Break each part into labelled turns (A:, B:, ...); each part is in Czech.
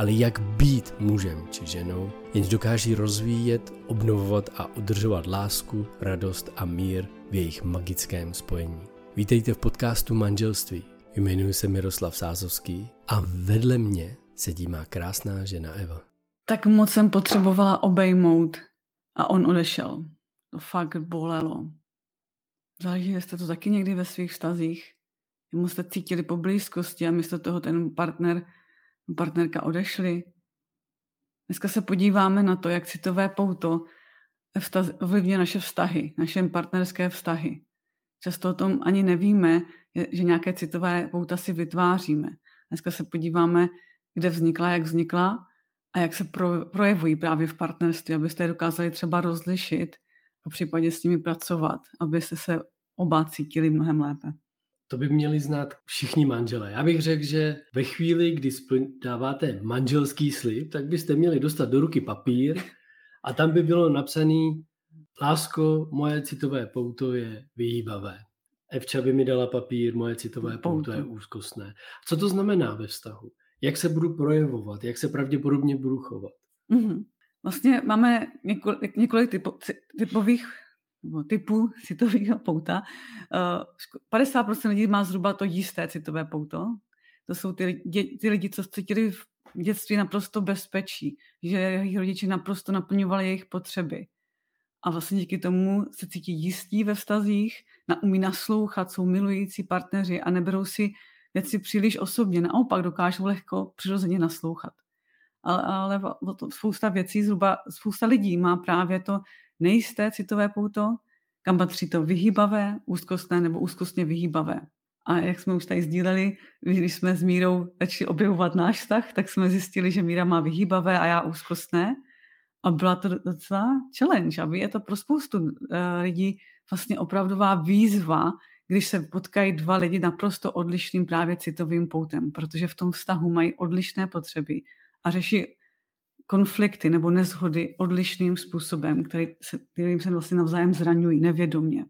A: ale jak být mužem či ženou, jenž dokáží rozvíjet, obnovovat a udržovat lásku, radost a mír v jejich magickém spojení. Vítejte v podcastu Manželství. Jmenuji se Miroslav Sázovský a vedle mě sedí má krásná žena Eva.
B: Tak moc jsem potřebovala obejmout a on odešel. To fakt bolelo. Záleží, jste to taky někdy ve svých vztazích. Jemu jste cítili po blízkosti a místo toho ten partner, partnerka odešli. Dneska se podíváme na to, jak citové pouto ovlivňuje naše vztahy, naše partnerské vztahy. Často o tom ani nevíme, že nějaké citové pouta si vytváříme. Dneska se podíváme, kde vznikla, jak vznikla a jak se projevují právě v partnerství, abyste je dokázali třeba rozlišit a případě s nimi pracovat, abyste se oba cítili mnohem lépe.
A: To by měli znát všichni manželé. Já bych řekl, že ve chvíli, kdy dáváte manželský slib, tak byste měli dostat do ruky papír a tam by bylo napsaný Lásko, moje citové pouto je vyhýbavé. Evča by mi dala papír, moje citové pouto je úzkostné. Co to znamená ve vztahu? Jak se budu projevovat? Jak se pravděpodobně budu chovat?
B: Mm-hmm. Vlastně máme několik, několik typo, typových typů citového pouta. 50% lidí má zhruba to jisté citové pouto. To jsou ty, ty lidi, co cítili v dětství naprosto bezpečí, že jejich rodiče naprosto naplňovali jejich potřeby a vlastně díky tomu se cítí jistí ve vztazích, umí naslouchat, jsou milující partneři a neberou si věci příliš osobně. Naopak dokážou lehko přirozeně naslouchat. Ale, ale spousta věcí, zhruba spousta lidí má právě to nejisté citové pouto, kam patří to vyhýbavé, úzkostné nebo úzkostně vyhýbavé. A jak jsme už tady sdíleli, když jsme s Mírou začali objevovat náš vztah, tak jsme zjistili, že Míra má vyhýbavé a já úzkostné. A byla to docela challenge, aby je to pro spoustu uh, lidí vlastně opravdová výzva, když se potkají dva lidi naprosto odlišným právě citovým poutem, protože v tom vztahu mají odlišné potřeby a řeší konflikty nebo nezhody odlišným způsobem, který se, kterým se vlastně navzájem zraňují nevědomně.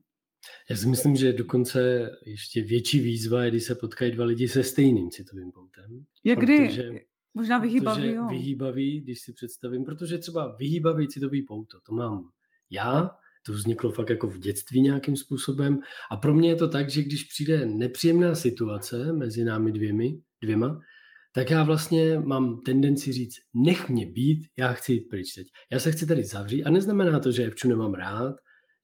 A: Já si myslím, že dokonce ještě větší výzva je, když se potkají dva lidi se stejným citovým poutem.
B: Jak kdy, Možná vyhýbavý,
A: jo. Vyhýbavý, když si představím, protože třeba vyhýbavý citový pouto, to mám já, to vzniklo fakt jako v dětství nějakým způsobem a pro mě je to tak, že když přijde nepříjemná situace mezi námi dvěmi, dvěma, tak já vlastně mám tendenci říct, nech mě být, já chci jít pryč teď. Já se chci tady zavřít a neznamená to, že Evču nemám rád,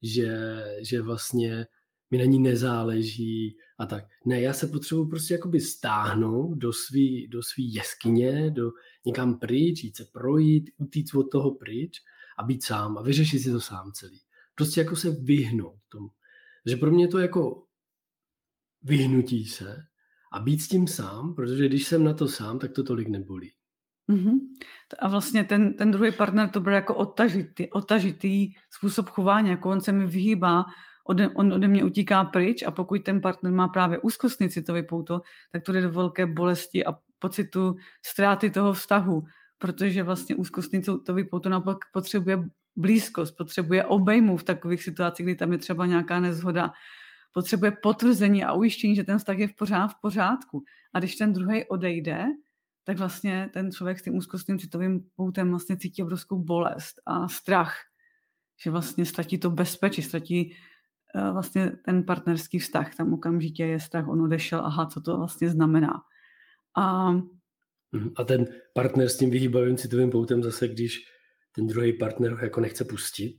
A: že, že vlastně mi na ní nezáleží a tak. Ne, já se potřebuji prostě jakoby stáhnout do svý, do svý jeskyně, do někam pryč, jít se projít, utíct od toho pryč a být sám a vyřešit si to sám celý. Prostě jako se vyhnout tomu. Takže pro mě to jako vyhnutí se a být s tím sám, protože když jsem na to sám, tak to tolik nebolí.
B: Mm-hmm. A vlastně ten, ten druhý partner to byl jako otažitý, otažitý způsob chování, jako on se mi vyhýbá, ode, on ode mě utíká pryč a pokud ten partner má právě úzkostný citový pouto, tak to jde do velké bolesti a pocitu ztráty toho vztahu, protože vlastně úzkostný citový pouto naopak potřebuje blízkost, potřebuje obejmu v takových situacích, kdy tam je třeba nějaká nezhoda, potřebuje potvrzení a ujištění, že ten vztah je v pořád v pořádku. A když ten druhý odejde, tak vlastně ten člověk s tím úzkostným citovým poutem vlastně cítí obrovskou bolest a strach, že vlastně ztratí to bezpečí, ztratí Eh, vlastně ten partnerský vztah. Tam okamžitě je strach, on odešel, aha, co to vlastně znamená. A,
A: mhm. a ten partner s tím vyhýbavým citovým poutem zase, když ten druhý partner jako nechce pustit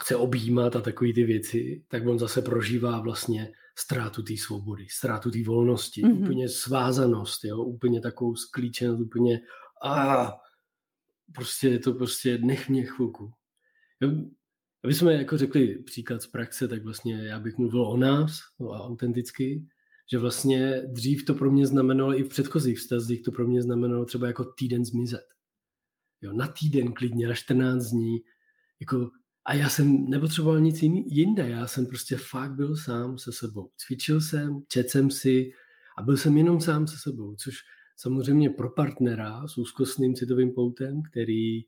A: chce objímat a takové ty věci, tak on zase prožívá vlastně ztrátu té svobody, ztrátu té volnosti, mm-hmm. úplně svázanost, jo, úplně takovou sklíčenost, úplně a prostě je to prostě nech mě chvilku. Aby jsme jako řekli příklad z praxe, tak vlastně já bych mluvil o nás, o autenticky, že vlastně dřív to pro mě znamenalo i v předchozích vztazích, to pro mě znamenalo třeba jako týden zmizet. Jo, na týden klidně, na 14 dní. Jako, a já jsem nepotřeboval nic jiný, jinde, já jsem prostě fakt byl sám se sebou. Cvičil jsem, četl jsem si a byl jsem jenom sám se sebou, což samozřejmě pro partnera s úzkostným citovým poutem, který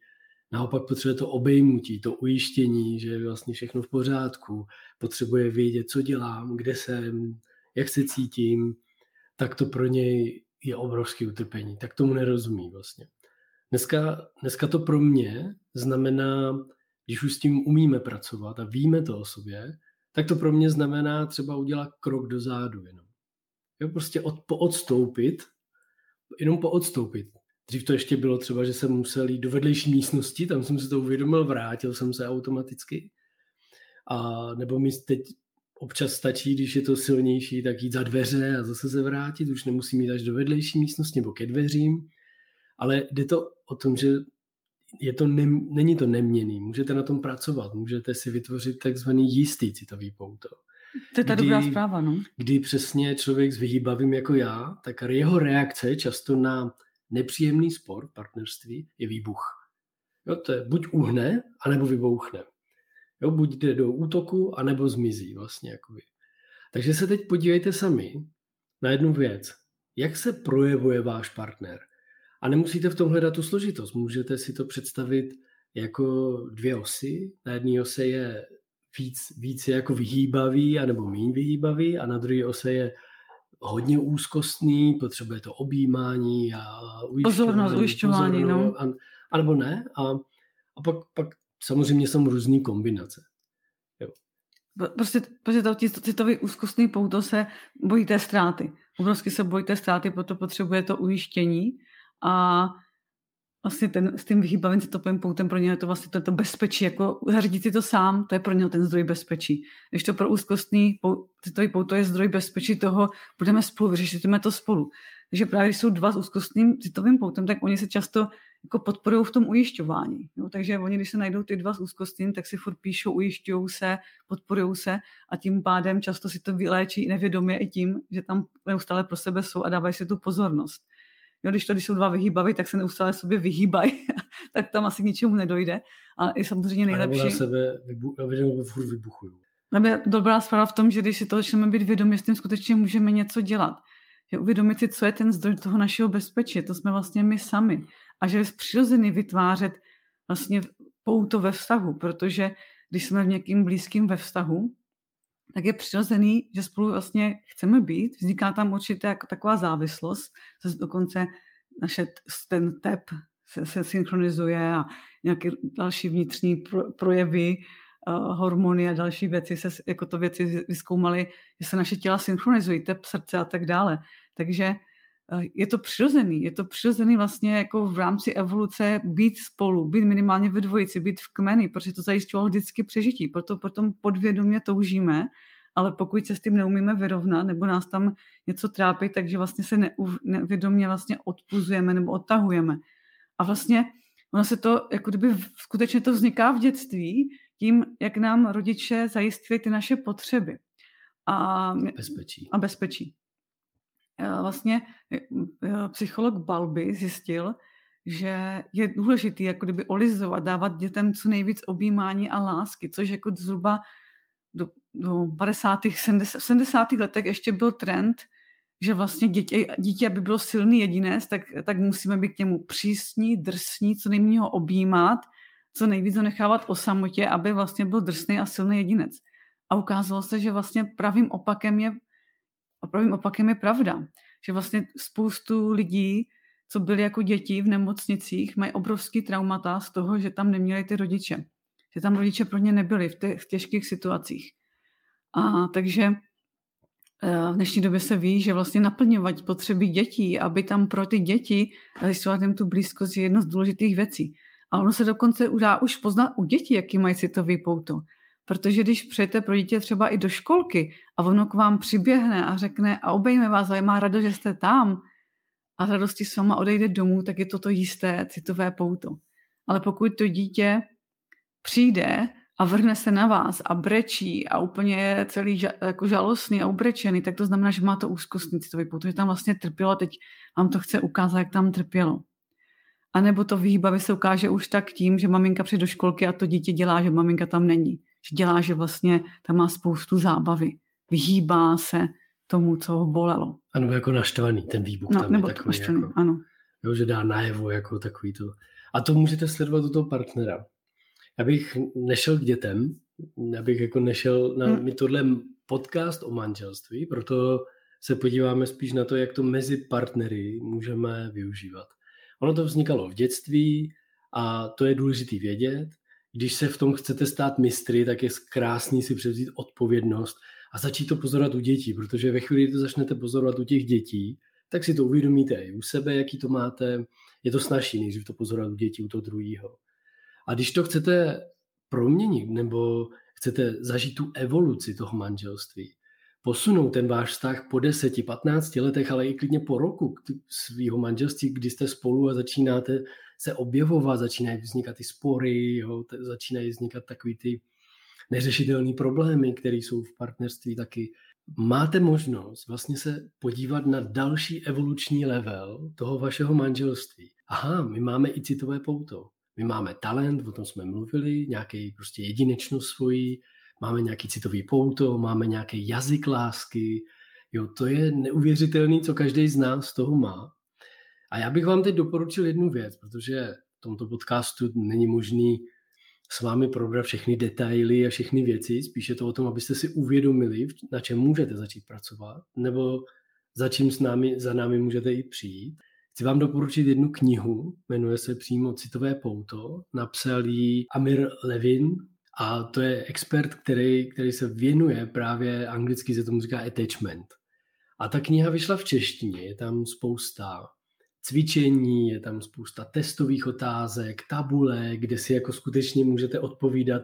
A: naopak potřebuje to obejmutí, to ujištění, že je vlastně všechno v pořádku, potřebuje vědět, co dělám, kde jsem, jak se cítím, tak to pro něj je obrovský utrpení. Tak tomu nerozumí vlastně. Dneska, dneska to pro mě znamená, když už s tím umíme pracovat a víme to o sobě, tak to pro mě znamená třeba udělat krok dozadu jenom. Jo, prostě od, poodstoupit, jenom poodstoupit. Dřív to ještě bylo třeba, že jsem musel jít do vedlejší místnosti, tam jsem si to uvědomil, vrátil jsem se automaticky. A nebo mi teď občas stačí, když je to silnější, tak jít za dveře a zase se vrátit, už nemusím jít až do vedlejší místnosti nebo ke dveřím. Ale jde to o tom, že je to ne, není to neměný, můžete na tom pracovat, můžete si vytvořit takzvaný jistý citový pouto.
B: To je ta kdy, dobrá zpráva, no?
A: Kdy přesně člověk s vyhýbavým jako já, tak jeho reakce často na nepříjemný spor partnerství je výbuch. Jo, to je buď uhne, anebo vybouchne. Jo, buď jde do útoku, anebo zmizí vlastně. Jakoby. Takže se teď podívejte sami na jednu věc. Jak se projevuje váš partner? A nemusíte v tom hledat tu složitost. Můžete si to představit jako dvě osy. Na jedné ose je víc, víc je jako vyhýbavý, anebo méně vyhýbavý, a na druhé ose je hodně úzkostný, potřebuje to objímání a
B: ujišťování. Pozornost, ujišťování, no.
A: A, a nebo ne. A, a pak, pak samozřejmě jsou různé kombinace. Jo.
B: Prostě, prostě to citový úzkostný pouto se bojí té ztráty. Obrovsky se bojí té ztráty, proto potřebuje to ujištění a vlastně ten, s tím vyhýbavým citovým poutem pro něj je to vlastně to, to bezpečí, jako zařídit si to sám, to je pro něho ten zdroj bezpečí. Když to pro úzkostný citový pouto je zdroj bezpečí toho, budeme spolu, vyřešíme to spolu. Takže právě když jsou dva s úzkostným citovým poutem, tak oni se často jako podporují v tom ujišťování. Jo? Takže oni, když se najdou ty dva s úzkostným, tak si furt píšou, ujišťují se, podporují se a tím pádem často si to vyléčí nevědomě i tím, že tam neustále pro sebe jsou a dávají si tu pozornost. Jo, když to, když jsou dva vyhýbaví, tak se neustále sobě vyhýbají, tak tam asi k ničemu nedojde. A i samozřejmě nejlepší... A
A: na sebe vybu- já furt vybuchuju.
B: Dobrá zpráva v tom, že když si to začneme být vědomi, s tím skutečně můžeme něco dělat. Že uvědomit si, co je ten zdroj toho našeho bezpečí. To jsme vlastně my sami. A že je přirozený vytvářet vlastně pouto ve vztahu, protože když jsme v někým blízkým ve vztahu, tak je přirozený, že spolu vlastně chceme být. Vzniká tam určitě jako taková závislost, dokonce naše, ten tep se, se synchronizuje a nějaké další vnitřní pro, projevy, uh, hormony a další věci se, jako to věci vyskoumaly, že se naše těla synchronizují, tep srdce a tak dále. Takže je to přirozený, je to přirozený vlastně jako v rámci evoluce být spolu, být minimálně ve dvojici, být v kmeni, protože to zajišťovalo vždycky přežití, proto potom podvědomě toužíme ale pokud se s tím neumíme vyrovnat, nebo nás tam něco trápí, takže vlastně se nevědomě vlastně odpuzujeme nebo odtahujeme. A vlastně ono se to, jako kdyby skutečně to vzniká v dětství, tím, jak nám rodiče zajistili ty naše potřeby. A
A: bezpečí.
B: A bezpečí. Vlastně e, e, psycholog Balby zjistil, že je důležité jako kdyby olizovat, dávat dětem co nejvíc objímání a lásky, což jako zhruba do, do 50. 70. 70. letech ještě byl trend, že vlastně dítě, dítě, aby bylo silný jedinec, tak, tak musíme být k němu přísní, drsní, co nejméně ho objímat, co nejvíc ho nechávat o samotě, aby vlastně byl drsný a silný jedinec. A ukázalo se, že vlastně pravým opakem je, a pravým opakem je pravda. Že vlastně spoustu lidí, co byli jako děti v nemocnicích, mají obrovský traumata z toho, že tam neměli ty rodiče že tam rodiče pro ně nebyli v těch těžkých situacích. A takže eh, v dnešní době se ví, že vlastně naplňovat potřeby dětí, aby tam pro ty děti zjistovat jim tu blízkost je jedno z důležitých věcí. A ono se dokonce dá už poznat u dětí, jaký mají citový pouto. Protože když přijete pro dítě třeba i do školky a ono k vám přiběhne a řekne a obejme vás a má radost, že jste tam a radosti s váma odejde domů, tak je to to jisté citové pouto. Ale pokud to dítě přijde a vrhne se na vás a brečí a úplně je celý ža, jako žalostný a ubrečený, tak to znamená, že má to úzkostný citový pouto, že tam vlastně trpělo, teď vám to chce ukázat, jak tam trpělo. A nebo to výbavy se ukáže už tak tím, že maminka přijde do školky a to dítě dělá, že maminka tam není. Že dělá, že vlastně tam má spoustu zábavy. Vyhýbá se tomu, co ho bolelo.
A: Ano, jako naštvaný ten výbuch
B: no,
A: tam
B: nebo
A: je takový,
B: naštvaný,
A: jako,
B: ano.
A: Jo, že dá najevo jako takový to. A to můžete sledovat u toho partnera. Já bych nešel k dětem, já bych jako nešel na hmm. my tohle podcast o manželství, proto se podíváme spíš na to, jak to mezi partnery můžeme využívat. Ono to vznikalo v dětství a to je důležité vědět. Když se v tom chcete stát mistry, tak je krásný si převzít odpovědnost a začít to pozorovat u dětí, protože ve chvíli, kdy to začnete pozorovat u těch dětí, tak si to uvědomíte i u sebe, jaký to máte. Je to snažší, než to pozorovat u dětí, u toho druhého. A když to chcete proměnit nebo chcete zažít tu evoluci toho manželství, posunout ten váš vztah po 10-15 letech, ale i klidně po roku svého manželství, kdy jste spolu a začínáte se objevovat, začínají vznikat ty spory, jo, začínají vznikat takový ty neřešitelné problémy, které jsou v partnerství taky. Máte možnost vlastně se podívat na další evoluční level toho vašeho manželství. Aha, my máme i citové pouto. My máme talent, o tom jsme mluvili, nějaký prostě jedinečnost svoji, máme nějaký citový pouto, máme nějaký jazyk lásky. Jo, to je neuvěřitelný, co každý z nás toho má. A já bych vám teď doporučil jednu věc, protože v tomto podcastu není možný s vámi probrat všechny detaily a všechny věci, spíše to o tom, abyste si uvědomili, na čem můžete začít pracovat, nebo za čím s námi, za námi můžete i přijít. Chci vám doporučit jednu knihu, jmenuje se přímo Citové pouto, napsal ji Amir Levin a to je expert, který, který se věnuje právě anglicky se tomu říká attachment. A ta kniha vyšla v češtině, je tam spousta cvičení, je tam spousta testových otázek, tabule, kde si jako skutečně můžete odpovídat.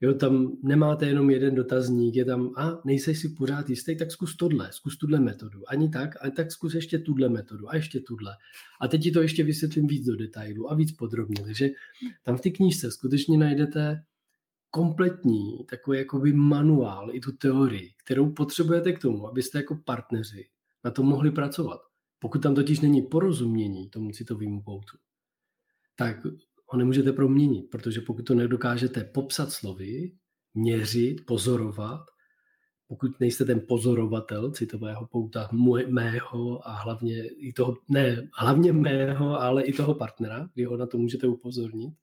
A: Jo, tam nemáte jenom jeden dotazník, je tam, a nejseš si pořád jistý, tak zkus tohle, zkus tuhle metodu. Ani tak, a tak zkus ještě tuhle metodu a ještě tuhle. A teď ti to ještě vysvětlím víc do detailu a víc podrobně. Takže tam v té knížce skutečně najdete kompletní takový jakoby manuál, i tu teorii, kterou potřebujete k tomu, abyste jako partneři na to mohli pracovat. Pokud tam totiž není porozumění tomu citovému poutu, tak ho nemůžete proměnit, protože pokud to nedokážete popsat slovy, měřit, pozorovat, pokud nejste ten pozorovatel citového pouta můj, mého a hlavně i toho, ne, hlavně mého, ale i toho partnera, kdy ho na to můžete upozornit,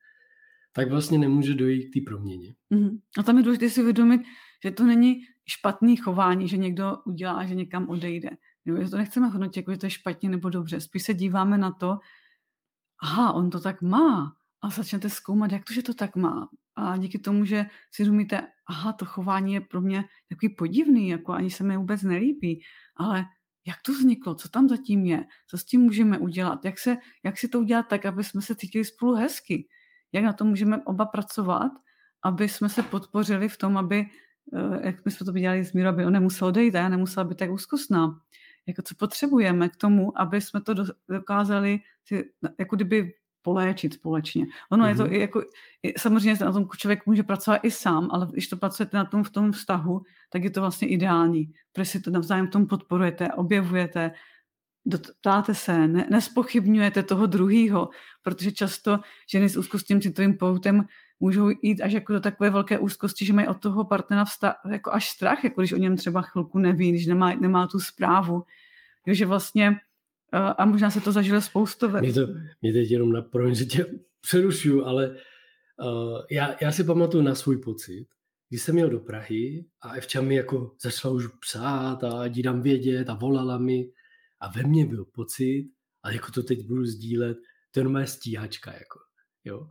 A: tak vlastně nemůže dojít k té proměně.
B: Mm-hmm. A tam je důležité si uvědomit, že to není špatný chování, že někdo udělá, že někam odejde. Jo, že to nechceme hodnotit, jako že to je špatně nebo dobře. Spíš se díváme na to, aha, on to tak má. A začnete zkoumat, jak to, že to tak má. A díky tomu, že si rozumíte, aha, to chování je pro mě takový podivný, jako ani se mi vůbec nelíbí, ale jak to vzniklo, co tam zatím je, co s tím můžeme udělat, jak, se, jak si to udělat tak, aby jsme se cítili spolu hezky, jak na to můžeme oba pracovat, aby jsme se podpořili v tom, aby, eh, jak my jsme to dělali s Mírou, aby on nemusel odejít a já nemusela být tak úzkostná jako co potřebujeme k tomu, aby jsme to dokázali si, jako kdyby poléčit společně. Ono mm-hmm. je to mhm. i jako, samozřejmě na tom člověk může pracovat i sám, ale když to pracujete na tom v tom vztahu, tak je to vlastně ideální, protože si to navzájem tom podporujete, objevujete, ptáte se, ne, nespochybňujete toho druhýho, protože často ženy s úzkostím citovým poutem můžou jít až jako do takové velké úzkosti, že mají od toho partnera vsta- jako až strach, jako když o něm třeba chvilku neví, když nemá, nemá tu zprávu. Jo, že vlastně, a možná se to zažilo spoustu.
A: Mě, to, mě teď jenom naproň, že tě přerušuju, ale uh, já, já si pamatuju na svůj pocit, když jsem měl do Prahy a Evča mi jako začala už psát a dám vědět a volala mi a ve mně byl pocit, a jako to teď budu sdílet, to je moje stíhačka, jako, jo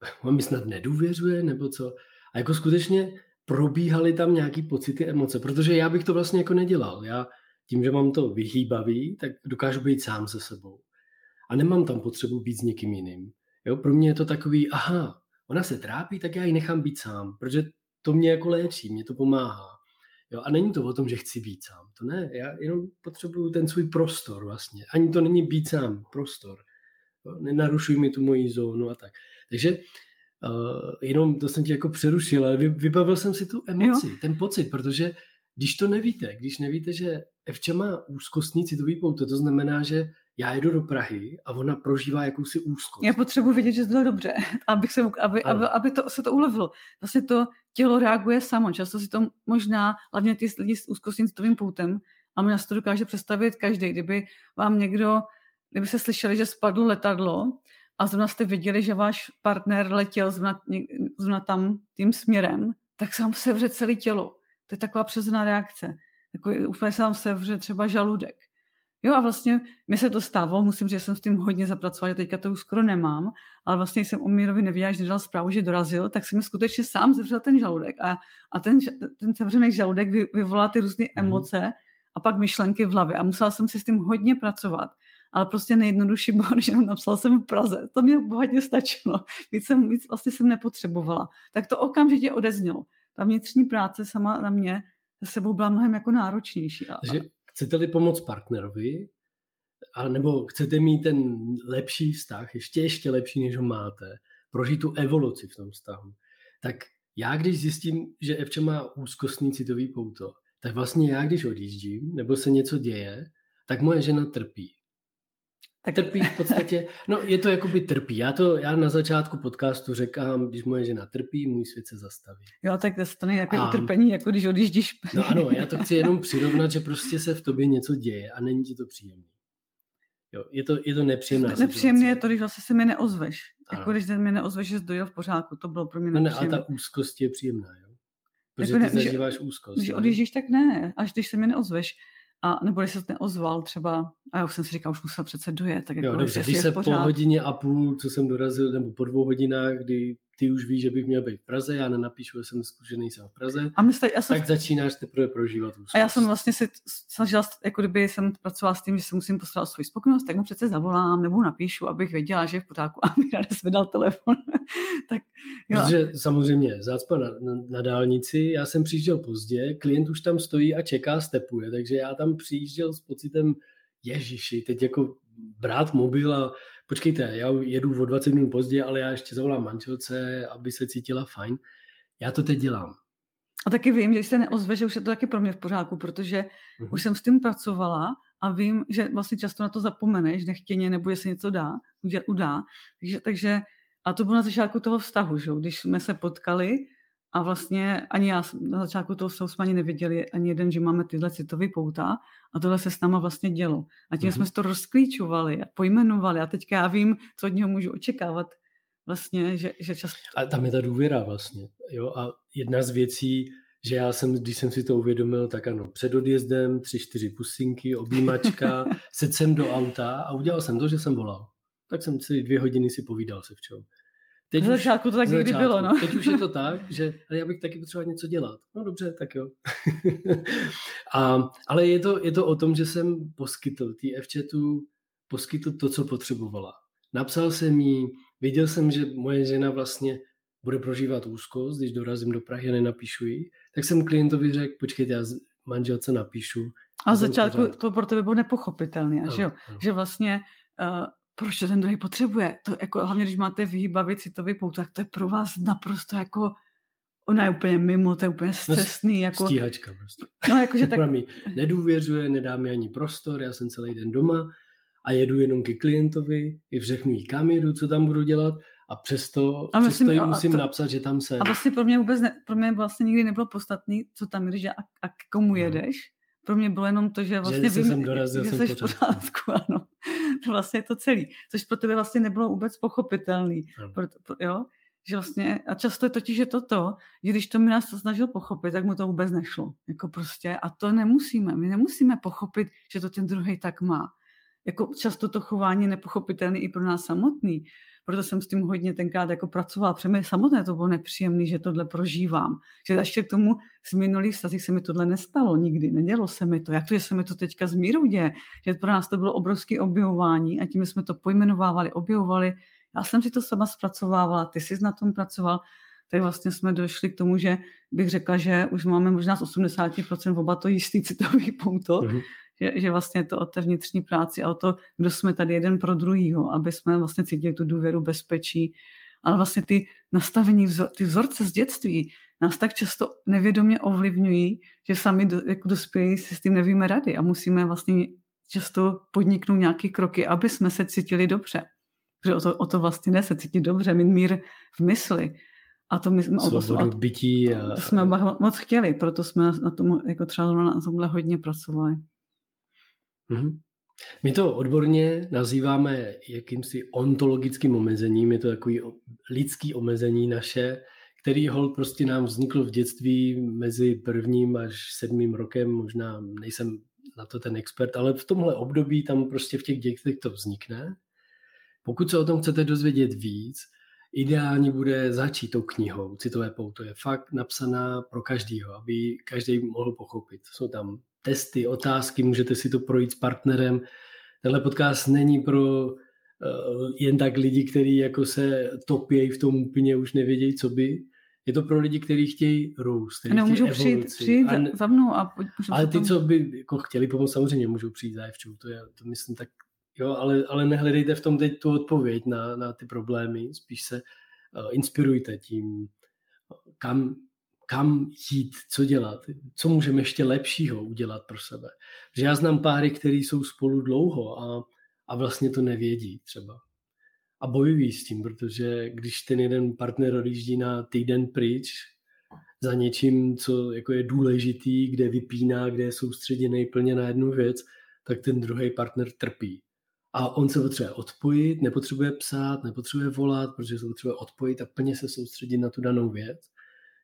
A: on mi snad nedůvěřuje, nebo co. A jako skutečně probíhaly tam nějaký pocity, emoce, protože já bych to vlastně jako nedělal. Já tím, že mám to vyhýbavý, tak dokážu být sám se sebou. A nemám tam potřebu být s někým jiným. Jo, pro mě je to takový, aha, ona se trápí, tak já ji nechám být sám, protože to mě jako léčí, mě to pomáhá. Jo, a není to o tom, že chci být sám. To ne, já jenom potřebuju ten svůj prostor vlastně. Ani to není být sám, prostor. Jo, nenarušuj mi tu moji zónu a tak. Takže uh, jenom to jsem ti jako přerušil, ale vybavil jsem si tu emoci, jo. ten pocit, protože když to nevíte, když nevíte, že Evča má úzkostní citový pouto, to znamená, že já jedu do Prahy a ona prožívá jakousi úzkost.
B: Já potřebuji vědět, že to je dobře, abych se, aby, aby, aby to, se to ulevilo. Vlastně to tělo reaguje samo. Často si to možná, hlavně ty lidi s úzkostním citovým poutem, a mě to dokáže představit každý. Kdyby vám někdo, kdyby se slyšeli, že spadlo letadlo a zrovna jste viděli, že váš partner letěl zrovna, zrovna tam tím směrem, tak se vám sevře celé tělo. To je taková přirozená reakce. Takový, úplně se vám sevře třeba žaludek. Jo a vlastně mi se to stávalo, musím říct, že jsem s tím hodně zapracovala, teďka to už skoro nemám, ale vlastně jsem o Mírovi nevěděla, že nedal zprávu, že dorazil, tak jsem mi skutečně sám zavřel ten žaludek a, a ten, ten zavřený žaludek vy, vyvolá ty různé mm. emoce a pak myšlenky v hlavě a musela jsem si s tím hodně pracovat. Ale prostě nejjednodušší bylo, že napsal jsem v Praze. To mě bohatě stačilo. Víc, jsem, víc vlastně jsem nepotřebovala. Tak to okamžitě odeznělo. Ta vnitřní práce sama na mě se sebou byla mnohem jako náročnější.
A: Takže chcete-li pomoct partnerovi, a nebo chcete mít ten lepší vztah, ještě ještě lepší, než ho máte, prožít tu evoluci v tom vztahu, tak já, když zjistím, že Evča má úzkostný citový pouto, tak vlastně já, když odjíždím, nebo se něco děje, tak moje žena trpí. Tak... Trpí v podstatě, no je to jakoby trpí. Já to, já na začátku podcastu řekám, když moje žena trpí, můj svět se zastaví.
B: Jo, tak to není jako a, utrpení, jako když odjíždíš.
A: No ano, já to chci jenom přirovnat, že prostě se v tobě něco děje a není ti to příjemné. Jo, je to, je to nepříjemné.
B: Nepříjemné je to, když vlastně se mi neozveš. Ano. Jako když se mi neozveš, že jsi dojel v pořádku, to bylo pro mě
A: nepříjemné. No ne, ale ta úzkost je příjemná, jo? Protože jako ne, ty zažíváš úzkost.
B: Když odjíždíš, tak ne. Až když se mi neozveš. A nebo když se neozval třeba, a já už jsem si říkal, už musel přece dojet. Tak
A: jako jo, dobře, když se po hodině a půl, co jsem dorazil, nebo po dvou hodinách, kdy ty už víš, že bych měl být v Praze, já nenapíšu, že jsem zkušený jsem v Praze, a mysle, já jsem, tak začínáš teprve prožívat úzkost.
B: A já jsem vlastně si snažila, jako kdyby jsem pracovala s tím, že se musím postarat svůj spokojenost, tak mu přece zavolám nebo napíšu, abych věděla, že je v potáku a mi dnes vydal telefon. tak,
A: jo. Protože samozřejmě zácpa na, na, na, dálnici, já jsem přijížděl pozdě, klient už tam stojí a čeká, stepuje, takže já tam přijížděl s pocitem, ježiši, teď jako brát mobil a počkejte, já jedu o 20 minut pozdě, ale já ještě zavolám manželce, aby se cítila fajn. Já to teď dělám.
B: A taky vím, že když se neozve, že už je to taky pro mě v pořádku, protože uh-huh. už jsem s tím pracovala a vím, že vlastně často na to zapomeneš, nechtěně, nebo se něco dá, udá. Takže, takže a to bylo na začátku toho vztahu, že? když jsme se potkali a vlastně ani já na začátku toho vztahu jsme ani nevěděli ani jeden, že máme tyhle citové pouta a tohle se s náma vlastně dělo. A tím mm-hmm. jsme to rozklíčovali a pojmenovali a teďka já vím, co od něho můžu očekávat vlastně, že, že často...
A: A tam je ta důvěra vlastně, jo, a jedna z věcí, že já jsem, když jsem si to uvědomil, tak ano, před odjezdem tři, čtyři pusinky, objímačka, sedl jsem do auta a udělal jsem to, že jsem volal. Tak jsem si dvě hodiny si povídal se včou.
B: Teď v začátku to tak někdy bylo, no.
A: Teď už je to tak, že ale já bych taky potřeboval něco dělat. No dobře, tak jo. a, ale je to, je to o tom, že jsem poskytl tý F-chatu, poskytl to, co potřebovala. Napsal jsem jí, viděl jsem, že moje žena vlastně bude prožívat úzkost, když dorazím do Prahy a nenapíšu jí, tak jsem klientovi řekl, počkejte, já manželce napíšu.
B: A začátku to pro tebe bylo nepochopitelné, že jo? Ano. Že vlastně uh, proč to ten druhý potřebuje. To jako, hlavně když máte výbavy citový pout, tak to je pro vás naprosto jako ona je úplně mimo, to je úplně stresný. No, jako...
A: Stíhačka prostě.
B: No, jakože tak...
A: mi nedůvěřuje, nedá mi ani prostor, já jsem celý den doma a jedu jenom ke klientovi, i řeknu jí, kam jedu, co tam budu dělat a přesto, a myslím, přesto jí musím to, napsat, že tam se...
B: A vlastně pro mě vůbec ne, pro mě vlastně nikdy nebylo podstatný, co tam jdeš a, a k komu no. jedeš. Pro mě bylo jenom to, že vlastně
A: že vím, jsem dorazil, že jsem v
B: pořádku, ano. Vlastně je to celý. Což pro tebe vlastně nebylo vůbec pochopitelný. Proto, jo? Že vlastně, a často je totiž je toto, že když to mi nás to snažil pochopit, tak mu to vůbec nešlo. Jako prostě, a to nemusíme. My nemusíme pochopit, že to ten druhý tak má. Jako často to chování je nepochopitelné i pro nás samotný proto jsem s tím hodně tenkrát jako pracovala. Protože mi samotné to bylo nepříjemné, že tohle prožívám. Že ještě k tomu z minulých stazích se mi tohle nestalo nikdy, nedělo se mi to. Jak to, že se mi to teďka z míru děje? Že pro nás to bylo obrovské objevování a tím jsme to pojmenovávali, objevovali. Já jsem si to sama zpracovávala, ty jsi na tom pracoval. tak vlastně jsme došli k tomu, že bych řekla, že už máme možná z 80% oba to jistý citový pouto, mm-hmm. Že, že vlastně to o té vnitřní práci a o to, kdo jsme tady jeden pro druhýho, aby jsme vlastně cítili tu důvěru, bezpečí, ale vlastně ty nastavení, ty vzorce z dětství nás tak často nevědomě ovlivňují, že sami do, jako dospělí si s tím nevíme rady a musíme vlastně často podniknout nějaké kroky, aby jsme se cítili dobře. Protože o to, o to vlastně ne se cítit dobře, mít mír v mysli. A to my jsme,
A: Svobodu bytí. A...
B: To jsme moc chtěli, proto jsme na tom jako třeba na tomhle hodně pracovali.
A: Mm-hmm. My to odborně nazýváme jakýmsi ontologickým omezením, je to takový lidský omezení naše, který hol prostě nám vznikl v dětství mezi prvním až sedmým rokem, možná nejsem na to ten expert, ale v tomhle období tam prostě v těch dětech to vznikne. Pokud se o tom chcete dozvědět víc, ideální bude začít tou knihou. Citové pouto je fakt napsaná pro každýho, aby každý mohl pochopit. Jsou tam testy, otázky, můžete si to projít s partnerem. Tenhle podcast není pro uh, jen tak lidi, kteří jako se topějí v tom úplně už nevědějí, co by. Je to pro lidi, kteří chtějí růst, kteří
B: no, můžou přijít, přijít a ne, za mnou a
A: Ale ty, co by jako chtěli pomoct, samozřejmě můžou přijít za Evčou, to, je, to myslím tak, jo, ale, ale nehledejte v tom teď tu odpověď na, na ty problémy, spíš se uh, inspirujte tím, kam kam jít, co dělat, co můžeme ještě lepšího udělat pro sebe. Že já znám páry, které jsou spolu dlouho a, a vlastně to nevědí třeba. A bojují s tím, protože když ten jeden partner odjíždí na týden pryč za něčím, co jako je důležitý, kde vypíná, kde je soustředěný plně na jednu věc, tak ten druhý partner trpí. A on se potřebuje odpojit, nepotřebuje psát, nepotřebuje volat, protože se potřebuje odpojit a plně se soustředit na tu danou věc.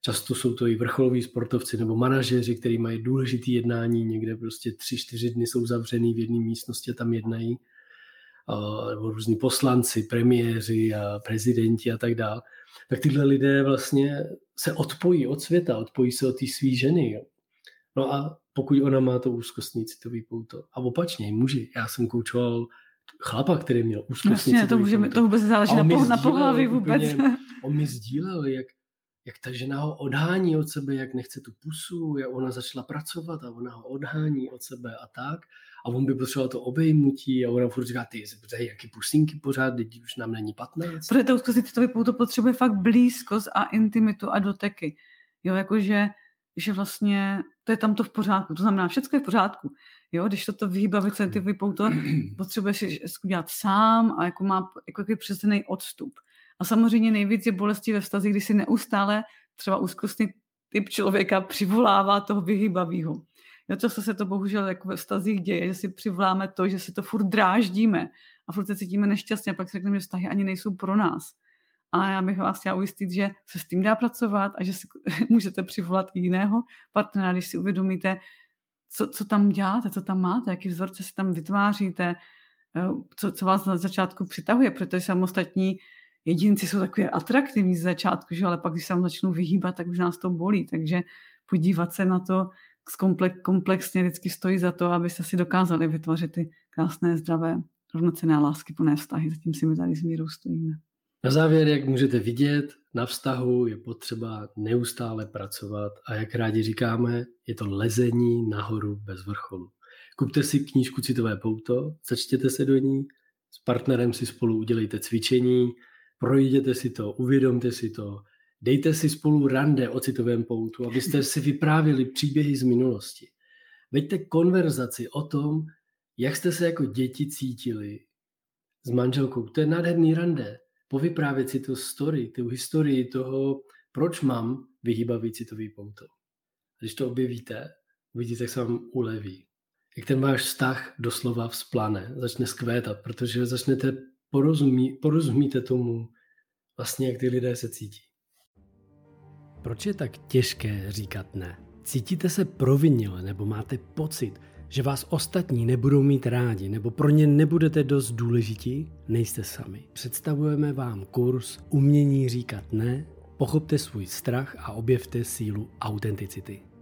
A: Často jsou to i vrcholoví sportovci nebo manažeři, kteří mají důležitý jednání, někde prostě tři, čtyři dny jsou zavřený v jedné místnosti a tam jednají, nebo různí poslanci, premiéři a prezidenti a tak dále. Tak tyhle lidé vlastně se odpojí od světa, odpojí se od té svý ženy. No a pokud ona má to úzkostný citový pouto. A opačně, muži. Já jsem koučoval chlapa, který měl úzkostný
B: Vlastně, citový to, můžeme, pouto. to vůbec záleží na, po, na pohlaví vůbec. Úplně,
A: on mi sdílel, jak jak ta žena ho odhání od sebe, jak nechce tu pusu, jak ona začala pracovat a ona ho odhání od sebe a tak. A on by potřeboval to obejmutí a ona furt říká, ty jsi jaký pusinky pořád, teď už nám není 15.
B: Protože to úzkostí to potřebuje fakt blízkost a intimitu a doteky. Jo, jakože že vlastně to je tam to v pořádku, to znamená, všechno je v pořádku. Jo, když toto vyhýbavice, ty vypouto, potřebuješ si udělat sám a jako má jako přesný odstup. A samozřejmě nejvíc je bolesti ve vztazích, když si neustále třeba úzkostný typ člověka přivolává toho vyhýbavého. Jo, často se to bohužel jako ve vztazích děje, že si přivoláme to, že si to furt dráždíme a furt se cítíme nešťastně a pak si řekneme, že vztahy ani nejsou pro nás. A já bych vás chtěla ujistit, že se s tím dá pracovat a že si můžete přivolat i jiného partnera, když si uvědomíte, co, co tam děláte, co tam máte, jaký vzorce si tam vytváříte, co, co vás na začátku přitahuje, protože samostatní jedinci jsou takové atraktivní z začátku, že? ale pak, když se tam začnou vyhýbat, tak už nás to bolí. Takže podívat se na to komplexně vždycky stojí za to, abyste si dokázali vytvořit ty krásné, zdravé, rovnocené lásky plné vztahy. Zatím si my tady s mírou stojíme.
A: Na závěr, jak můžete vidět, na vztahu je potřeba neustále pracovat a jak rádi říkáme, je to lezení nahoru bez vrcholu. Kupte si knížku Citové pouto, začtěte se do ní, s partnerem si spolu udělejte cvičení, projděte si to, uvědomte si to, dejte si spolu rande o citovém poutu, abyste si vyprávěli příběhy z minulosti. Veďte konverzaci o tom, jak jste se jako děti cítili s manželkou. To je nádherný rande. Povyprávět si tu story, tu historii toho, proč mám vyhýbavý citový pouto. Když to objevíte, uvidíte, jak se vám uleví. Jak ten váš vztah doslova vzplane, začne skvétat, protože začnete porozumí, porozumíte tomu, vlastně jak ty lidé se cítí.
C: Proč je tak těžké říkat ne? Cítíte se provinile nebo máte pocit, že vás ostatní nebudou mít rádi nebo pro ně nebudete dost důležití? Nejste sami. Představujeme vám kurz Umění říkat ne, pochopte svůj strach a objevte sílu autenticity.